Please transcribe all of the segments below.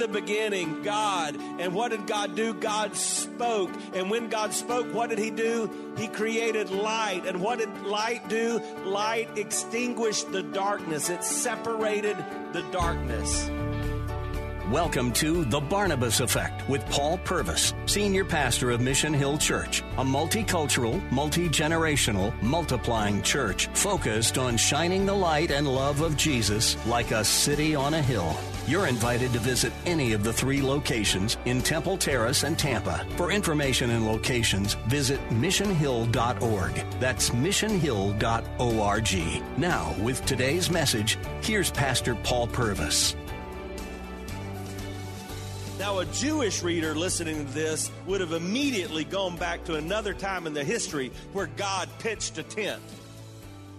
the beginning, God. And what did God do? God spoke. And when God spoke, what did He do? He created light. And what did light do? Light extinguished the darkness, it separated the darkness. Welcome to The Barnabas Effect with Paul Purvis, Senior Pastor of Mission Hill Church, a multicultural, multi generational, multiplying church focused on shining the light and love of Jesus like a city on a hill. You're invited to visit any of the three locations in Temple Terrace and Tampa. For information and locations, visit missionhill.org. That's missionhill.org. Now, with today's message, here's Pastor Paul Purvis. Now, a Jewish reader listening to this would have immediately gone back to another time in the history where God pitched a tent.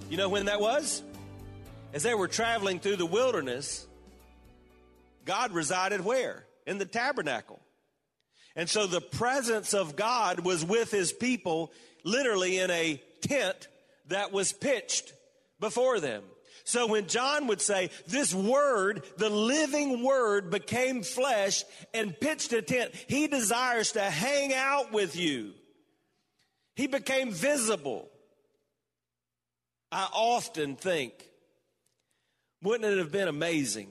You know when that was? As they were traveling through the wilderness, God resided where? In the tabernacle. And so the presence of God was with his people literally in a tent that was pitched before them. So when John would say, this word, the living word became flesh and pitched a tent, he desires to hang out with you. He became visible. I often think, wouldn't it have been amazing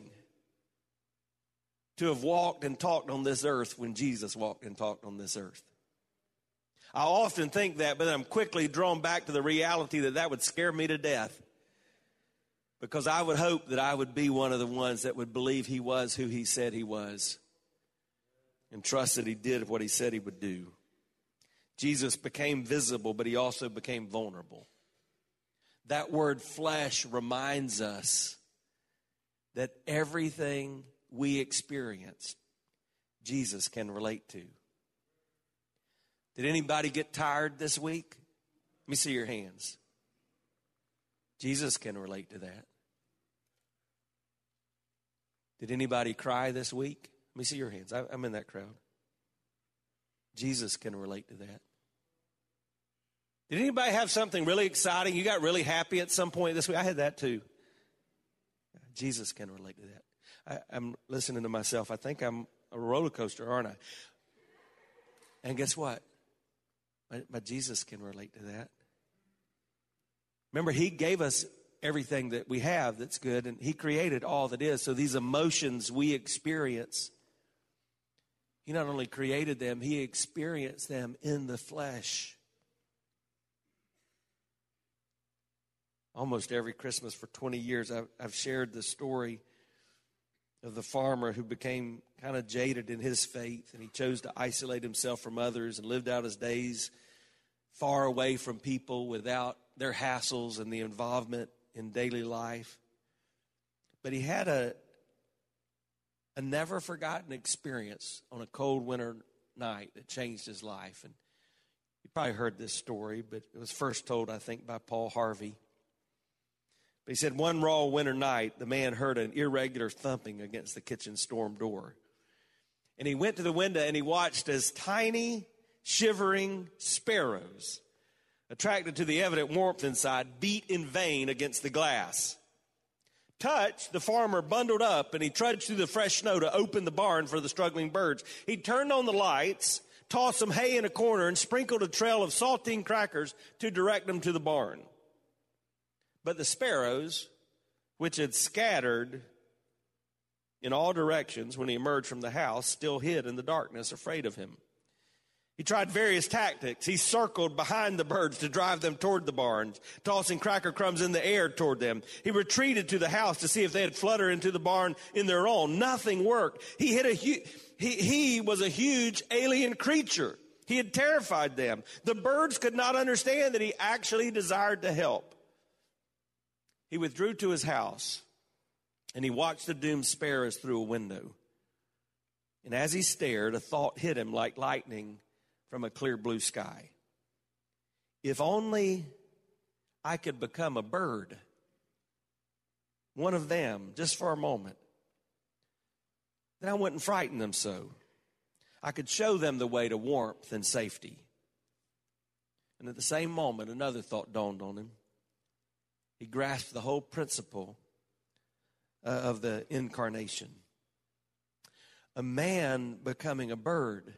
to have walked and talked on this earth when Jesus walked and talked on this earth? I often think that, but I'm quickly drawn back to the reality that that would scare me to death because I would hope that I would be one of the ones that would believe he was who he said he was and trust that he did what he said he would do. Jesus became visible, but he also became vulnerable. That word flesh reminds us that everything we experience, Jesus can relate to. Did anybody get tired this week? Let me see your hands. Jesus can relate to that. Did anybody cry this week? Let me see your hands. I, am in that crowd. Jesus can relate to that. Did anybody have something really exciting? You got really happy at some point this week? I had that too. Jesus can relate to that. I, I'm listening to myself. I think I'm a roller coaster, aren't I? And guess what? My, my Jesus can relate to that. Remember, He gave us everything that we have that's good, and He created all that is. So these emotions we experience, He not only created them, He experienced them in the flesh. Almost every Christmas for 20 years, I've, I've shared the story of the farmer who became kind of jaded in his faith and he chose to isolate himself from others and lived out his days far away from people without their hassles and the involvement in daily life. But he had a, a never forgotten experience on a cold winter night that changed his life. And you probably heard this story, but it was first told, I think, by Paul Harvey. He said, one raw winter night, the man heard an irregular thumping against the kitchen storm door. And he went to the window and he watched as tiny, shivering sparrows attracted to the evident warmth inside, beat in vain against the glass. Touched, the farmer bundled up and he trudged through the fresh snow to open the barn for the struggling birds. He turned on the lights, tossed some hay in a corner, and sprinkled a trail of saltine crackers to direct them to the barn. But the sparrows, which had scattered in all directions when he emerged from the house, still hid in the darkness, afraid of him. He tried various tactics. He circled behind the birds to drive them toward the barns, tossing cracker crumbs in the air toward them. He retreated to the house to see if they'd flutter into the barn in their own. Nothing worked. He hit a hu- he, he was a huge alien creature. He had terrified them. The birds could not understand that he actually desired to help. He withdrew to his house, and he watched the doomed sparrows through a window. And as he stared, a thought hit him like lightning from a clear blue sky. If only I could become a bird, one of them, just for a moment, then I wouldn't frighten them so. I could show them the way to warmth and safety. And at the same moment, another thought dawned on him. He grasped the whole principle uh, of the incarnation. A man becoming a bird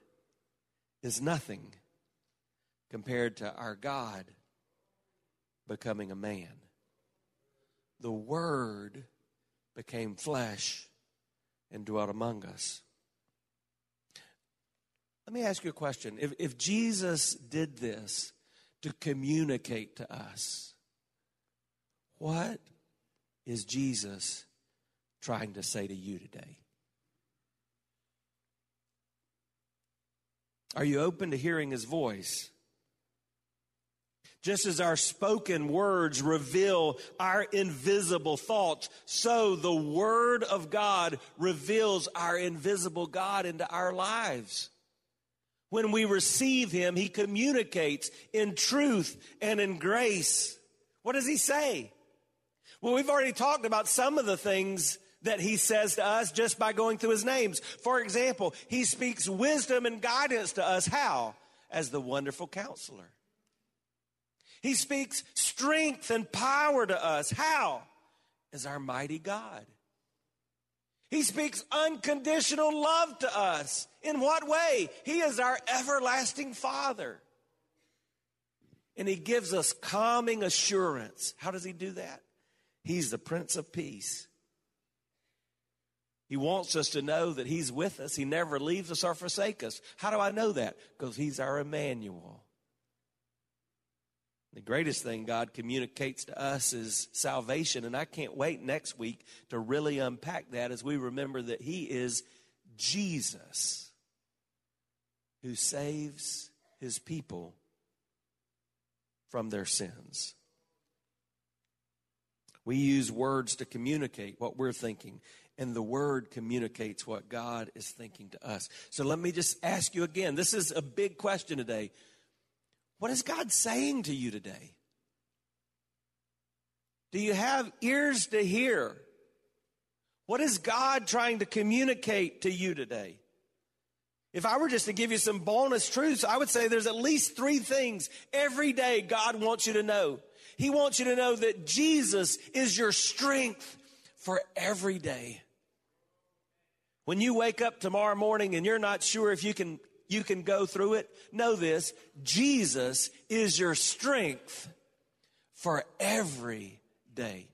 is nothing compared to our God becoming a man. The Word became flesh and dwelt among us. Let me ask you a question. If, if Jesus did this to communicate to us, what is Jesus trying to say to you today? Are you open to hearing his voice? Just as our spoken words reveal our invisible thoughts, so the Word of God reveals our invisible God into our lives. When we receive Him, He communicates in truth and in grace. What does He say? Well, we've already talked about some of the things that he says to us just by going through his names. For example, he speaks wisdom and guidance to us. How? As the wonderful counselor. He speaks strength and power to us. How? As our mighty God. He speaks unconditional love to us. In what way? He is our everlasting Father. And He gives us calming assurance. How does He do that? He's the Prince of Peace. He wants us to know that He's with us. He never leaves us or forsakes us. How do I know that? Because He's our Emmanuel. The greatest thing God communicates to us is salvation, and I can't wait next week to really unpack that as we remember that He is Jesus who saves His people from their sins. We use words to communicate what we're thinking, and the Word communicates what God is thinking to us. So let me just ask you again this is a big question today. What is God saying to you today? Do you have ears to hear? What is God trying to communicate to you today? If I were just to give you some bonus truths, I would say there's at least three things every day God wants you to know. He wants you to know that Jesus is your strength for every day. When you wake up tomorrow morning and you're not sure if you can you can go through it. Know this Jesus is your strength for every day.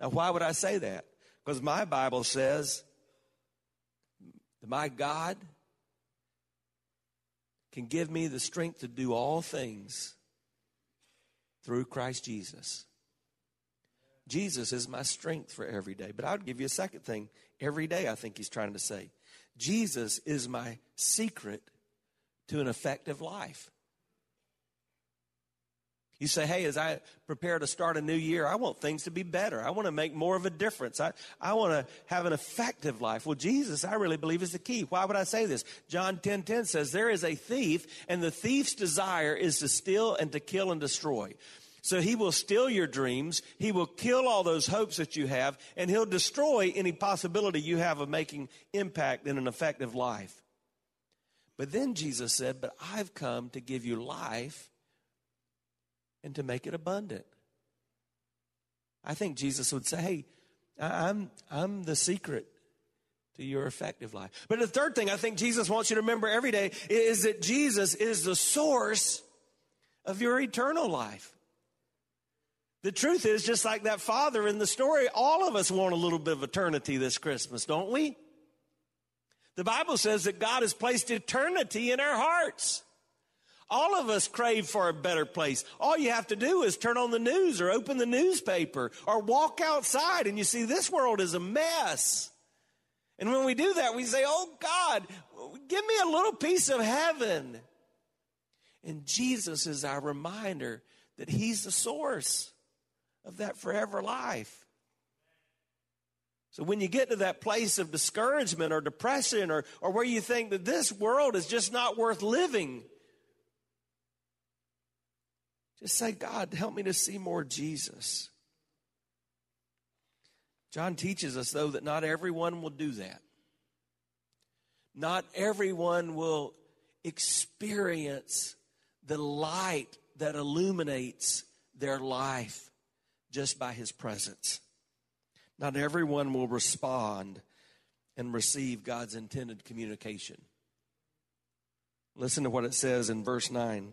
Now, why would I say that? Because my Bible says my God can give me the strength to do all things through Christ Jesus. Jesus is my strength for every day. But I would give you a second thing. Every day, I think he's trying to say, Jesus is my secret to an effective life. You say, hey, as I prepare to start a new year, I want things to be better. I want to make more of a difference. I, I want to have an effective life. Well, Jesus, I really believe is the key. Why would I say this? John 10 10 says, There is a thief, and the thief's desire is to steal and to kill and destroy. So he will steal your dreams. He will kill all those hopes that you have, and he'll destroy any possibility you have of making impact in an effective life. But then Jesus said, But I've come to give you life and to make it abundant. I think Jesus would say, Hey, I'm, I'm the secret to your effective life. But the third thing I think Jesus wants you to remember every day is that Jesus is the source of your eternal life. The truth is, just like that father in the story, all of us want a little bit of eternity this Christmas, don't we? The Bible says that God has placed eternity in our hearts. All of us crave for a better place. All you have to do is turn on the news or open the newspaper or walk outside and you see this world is a mess. And when we do that, we say, Oh God, give me a little piece of heaven. And Jesus is our reminder that He's the source of that forever life. So when you get to that place of discouragement or depression or, or where you think that this world is just not worth living, just say, God, help me to see more Jesus. John teaches us, though, that not everyone will do that. Not everyone will experience the light that illuminates their life just by his presence. Not everyone will respond and receive God's intended communication. Listen to what it says in verse 9.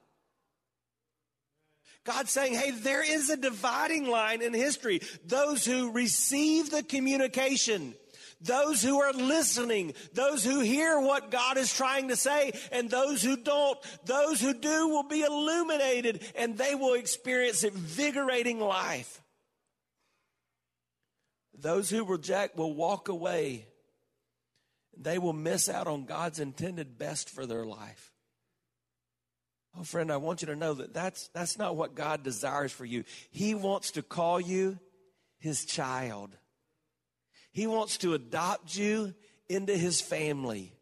God's saying, hey, there is a dividing line in history. Those who receive the communication, those who are listening, those who hear what God is trying to say, and those who don't, those who do will be illuminated and they will experience invigorating life. Those who reject will walk away. They will miss out on God's intended best for their life. Oh, friend, I want you to know that that's, that's not what God desires for you. He wants to call you his child. He wants to adopt you into his family.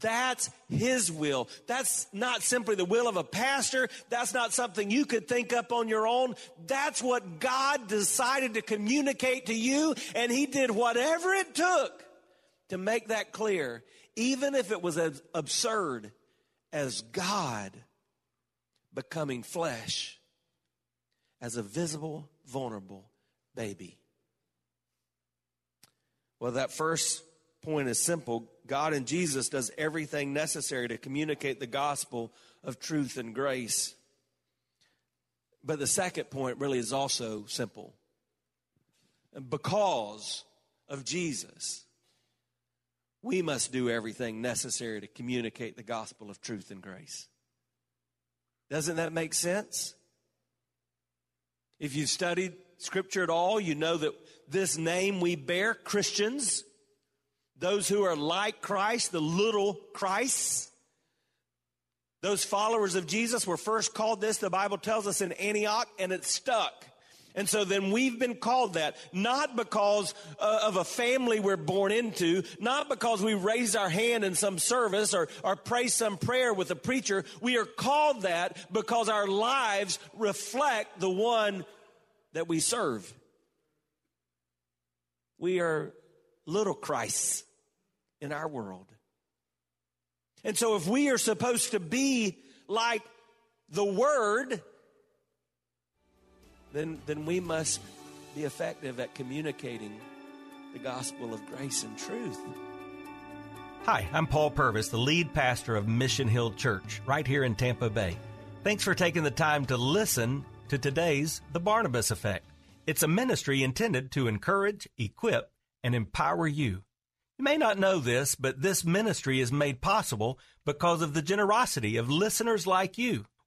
That's his will. That's not simply the will of a pastor. That's not something you could think up on your own. That's what God decided to communicate to you, and he did whatever it took to make that clear, even if it was as absurd as God becoming flesh as a visible, vulnerable baby. Well, that first point is simple. God and Jesus does everything necessary to communicate the gospel of truth and grace. But the second point really is also simple. Because of Jesus, we must do everything necessary to communicate the gospel of truth and grace. Doesn't that make sense? If you've studied scripture at all, you know that this name we bear, Christians, those who are like Christ, the little Christ, those followers of Jesus were first called this, the Bible tells us, in Antioch, and it stuck. And so then we've been called that, not because uh, of a family we're born into, not because we raised our hand in some service or, or pray some prayer with a preacher. We are called that because our lives reflect the one that we serve. We are little Christs in our world. And so if we are supposed to be like the Word, then, then we must be effective at communicating the gospel of grace and truth. Hi, I'm Paul Purvis, the lead pastor of Mission Hill Church, right here in Tampa Bay. Thanks for taking the time to listen to today's The Barnabas Effect. It's a ministry intended to encourage, equip, and empower you. You may not know this, but this ministry is made possible because of the generosity of listeners like you.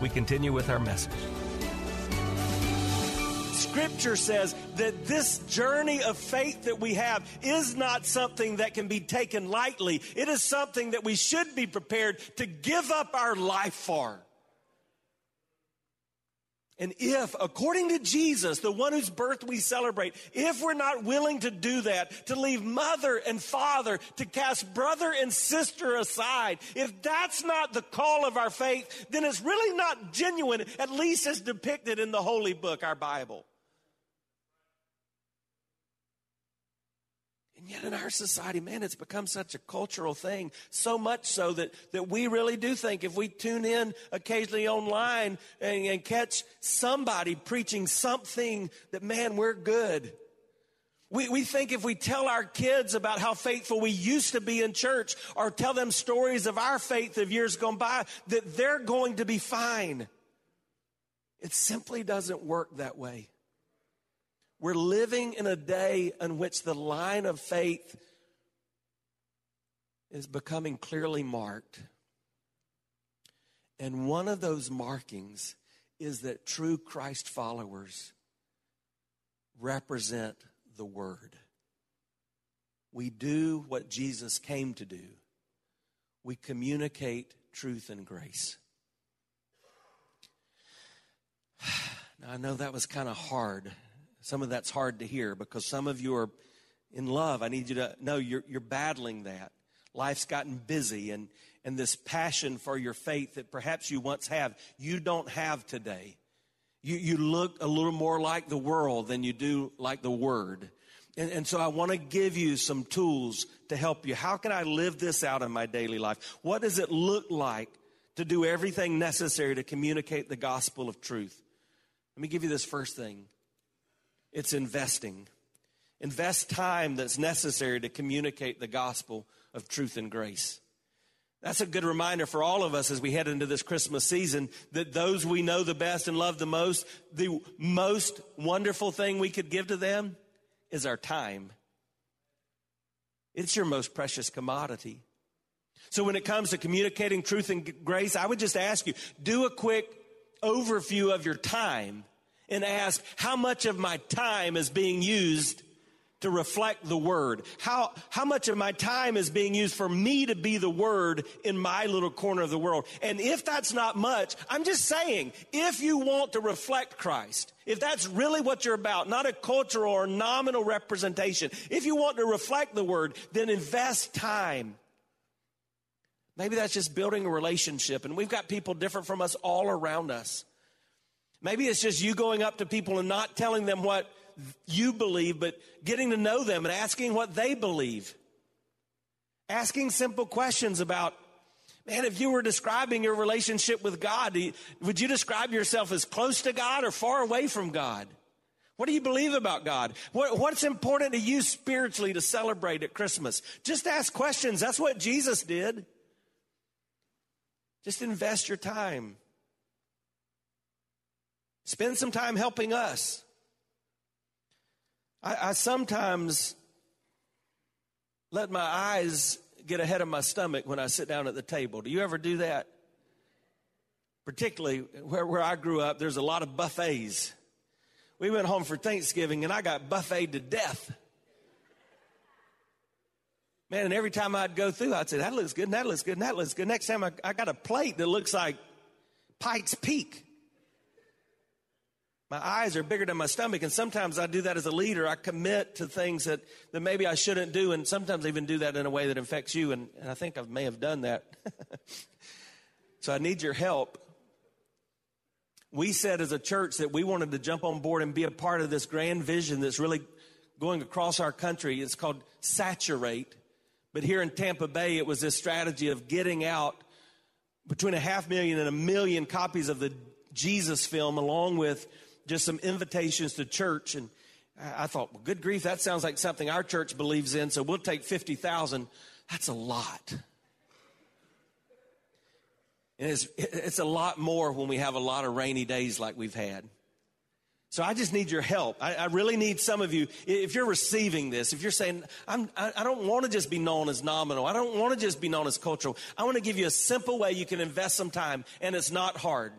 we continue with our message. Scripture says that this journey of faith that we have is not something that can be taken lightly. It is something that we should be prepared to give up our life for. And if, according to Jesus, the one whose birth we celebrate, if we're not willing to do that, to leave mother and father, to cast brother and sister aside, if that's not the call of our faith, then it's really not genuine, at least as depicted in the holy book, our Bible. And yet in our society, man, it's become such a cultural thing. So much so that, that we really do think if we tune in occasionally online and, and catch somebody preaching something that, man, we're good. We, we think if we tell our kids about how faithful we used to be in church or tell them stories of our faith of years gone by, that they're going to be fine. It simply doesn't work that way. We're living in a day in which the line of faith is becoming clearly marked. And one of those markings is that true Christ followers represent the Word. We do what Jesus came to do. We communicate truth and grace. Now, I know that was kind of hard some of that's hard to hear because some of you are in love. I need you to know you're, you're battling that. Life's gotten busy and, and this passion for your faith that perhaps you once have, you don't have today. You, you look a little more like the world than you do like the Word. And, and, so I want to give you some tools to help you. How can I live this out in my daily life? What does it look like to do everything necessary to communicate the gospel of truth? Let me give you this first thing it's investing. Invest time that's necessary to communicate the gospel of truth and grace. That's a good reminder for all of us as we head into this Christmas season that those we know the best and love the most, the most wonderful thing we could give to them is our time. It's your most precious commodity. So when it comes to communicating truth and grace, I would just ask you, do a quick overview of your time and ask how much of my time is being used to reflect the word? How, how much of my time is being used for me to be the word in my little corner of the world? And if that's not much, I'm just saying, if you want to reflect Christ, if that's really what you're about, not a cultural or nominal representation, if you want to reflect the word, then invest time. Maybe that's just building a relationship, and we've got people different from us all around us. Maybe it's just you going up to people and not telling them what you believe, but getting to know them and asking what they believe. Asking simple questions about, man, if you were describing your relationship with God, would you describe yourself as close to God or far away from God? What do you believe about God? What, what's important to you spiritually to celebrate at Christmas? Just ask questions. That's what Jesus did. Just invest your time. Spend some time helping us. I, I sometimes let my eyes get ahead of my stomach when I sit down at the table. Do you ever do that? Particularly where, where I grew up, there's a lot of buffets. We went home for Thanksgiving and I got buffeted to death. Man, and every time I'd go through, I'd say, that looks good, and that looks good, and that looks good. Next time I, I got a plate that looks like Pikes Peak. My eyes are bigger than my stomach, and sometimes I do that as a leader. I commit to things that, that maybe I shouldn't do, and sometimes even do that in a way that infects you, and, and I think I may have done that. so I need your help. We said as a church that we wanted to jump on board and be a part of this grand vision that's really going across our country. It's called Saturate. But here in Tampa Bay, it was this strategy of getting out between a half million and a million copies of the Jesus film, along with just some invitations to church. And I thought, well, good grief, that sounds like something our church believes in, so we'll take 50,000. That's a lot. And it's, it's a lot more when we have a lot of rainy days like we've had. So I just need your help. I, I, really need some of you. If you're receiving this, if you're saying, I'm, I, I don't want to just be known as nominal. I don't want to just be known as cultural. I want to give you a simple way you can invest some time and it's not hard.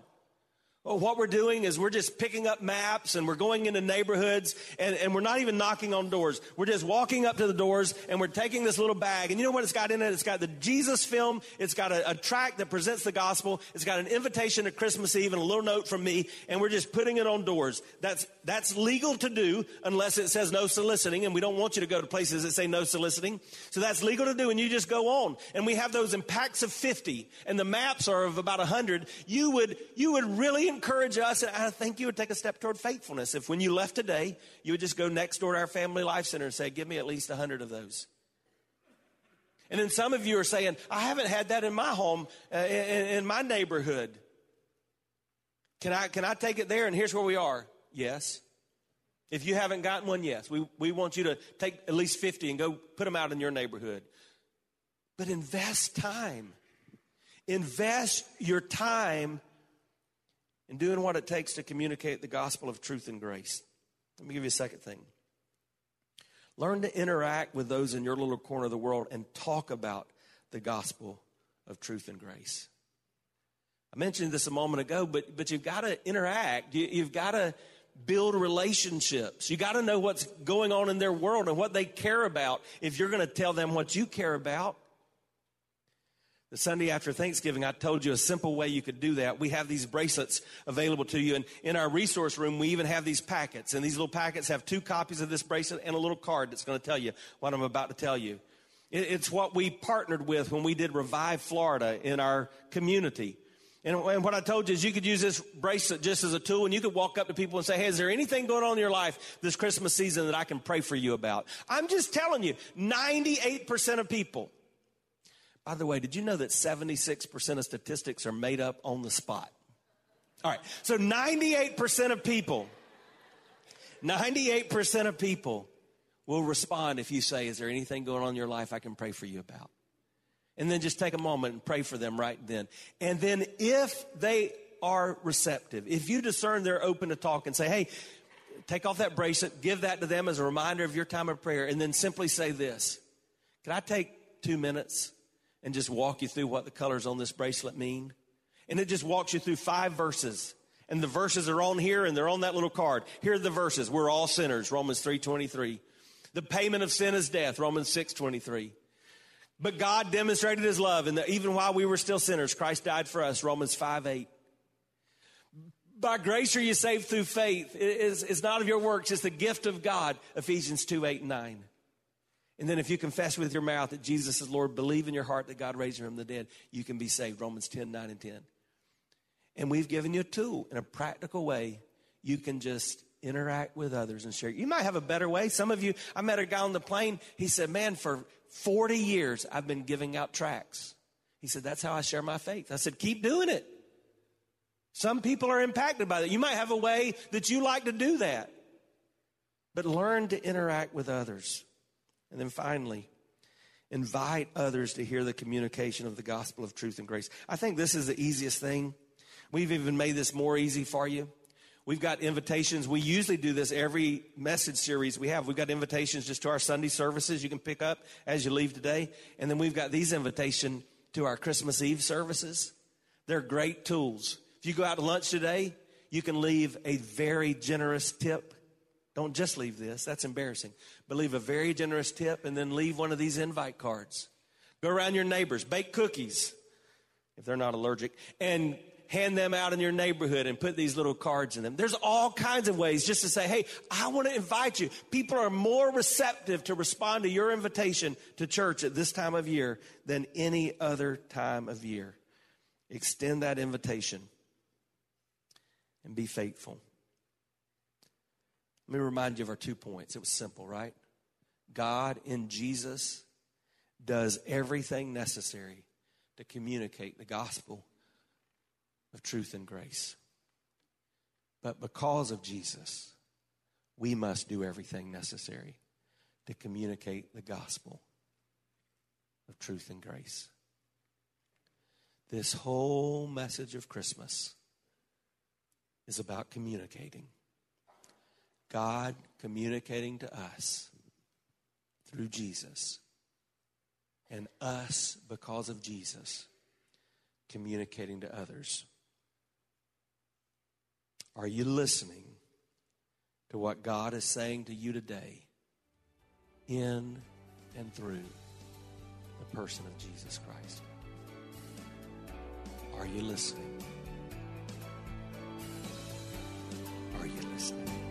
Well, what we're doing is we're just picking up maps and we're going into neighborhoods and, and we're not even knocking on doors. We're just walking up to the doors and we're taking this little bag. And you know what it's got in it? It's got the Jesus film. It's got a, a track that presents the gospel. It's got an invitation to Christmas Eve and a little note from me. And we're just putting it on doors. That's, that's legal to do unless it says no soliciting. And we don't want you to go to places that say no soliciting. So that's legal to do. And you just go on. And we have those in packs of 50 and the maps are of about 100. You would, you would really encourage us, and I think you would take a step toward faithfulness if when you left today, you would just go next door to our Family Life Center and say, Give me at least a 100 of those. And then some of you are saying, I haven't had that in my home, uh, in, in my neighborhood. Can I, can I take it there? And here's where we are. Yes. If you haven't gotten one, yes. We, we want you to take at least 50 and go put them out in your neighborhood. But invest time. Invest your time in doing what it takes to communicate the gospel of truth and grace. Let me give you a second thing. Learn to interact with those in your little corner of the world and talk about the gospel of truth and grace. I mentioned this a moment ago, but, but you've got to interact. You, you've got to build relationships. You got to know what's going on in their world and what they care about if you're going to tell them what you care about. The Sunday after Thanksgiving, I told you a simple way you could do that. We have these bracelets available to you. And in our resource room, we even have these packets. And these little packets have two copies of this bracelet and a little card that's going to tell you what I'm about to tell you. It's what we partnered with when we did Revive Florida in our community. And what I told you is you could use this bracelet just as a tool and you could walk up to people and say, Hey, is there anything going on in your life this Christmas season that I can pray for you about? I'm just telling you, 98% of people by the way, did you know that 76% of statistics are made up on the spot? All right, so 98% of people, 98% of people will respond if you say, Is there anything going on in your life I can pray for you about? And then just take a moment and pray for them right then. And then if they are receptive, if you discern they're open to talk and say, Hey, take off that bracelet, give that to them as a reminder of your time of prayer, and then simply say this Can I take two minutes? And just walk you through what the colors on this bracelet mean. And it just walks you through five verses. And the verses are on here and they're on that little card. Here are the verses. We're all sinners, Romans 3.23. The payment of sin is death, Romans 6.23. But God demonstrated his love and even while we were still sinners, Christ died for us, Romans 5.8. By grace are you saved through faith. It is, it's not of your works, it's the gift of God, Ephesians 2, 8, and 9. And then if you confess with your mouth that Jesus is Lord, believe in your heart that God raised him from the dead, you can be saved. Romans 10, 9, and 10. And we've given you a tool in a practical way. You can just interact with others and share. You might have a better way. Some of you, I met a guy on the plane. He said, Man, for 40 years, I've been giving out tracts. He said, That's how I share my faith. I said, Keep doing it. Some people are impacted by that. You might have a way that you like to do that. But learn to interact with others. And then finally, invite others to hear the communication of the gospel of truth and grace. I think this is the easiest thing. We've even made this more easy for you. We've got invitations. We usually do this every message series we have. We've got invitations just to our Sunday services you can pick up as you leave today. And then we've got these invitations to our Christmas Eve services. They're great tools. If you go out to lunch today, you can leave a very generous tip don't just leave this, that's embarrassing. But leave a very generous tip and then leave one of these invite cards. Go around your neighbors, bake cookies if they're not allergic, and hand them out in your neighborhood and put these little cards in them. There's all kinds of ways just to say, hey, I want to invite you. People are more receptive to respond to your invitation to church at this time of year than any other time of year. Extend that invitation and be faithful. Let me remind you of our two points. It was simple, right? God in Jesus does everything necessary to communicate the gospel of truth and grace. But because of Jesus, we must do everything necessary to communicate the gospel of truth and grace. This whole message of Christmas is about communicating. God communicating to us through Jesus, and us, because of Jesus, communicating to others. Are you listening to what God is saying to you today in and through the person of Jesus Christ? Are you listening? Are you listening?